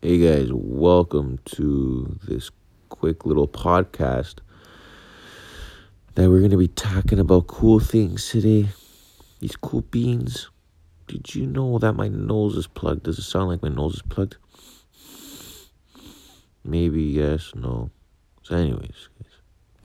Hey guys, welcome to this quick little podcast that we're going to be talking about cool things today. These cool beans. Did you know that my nose is plugged? Does it sound like my nose is plugged? Maybe yes, no. So, anyways,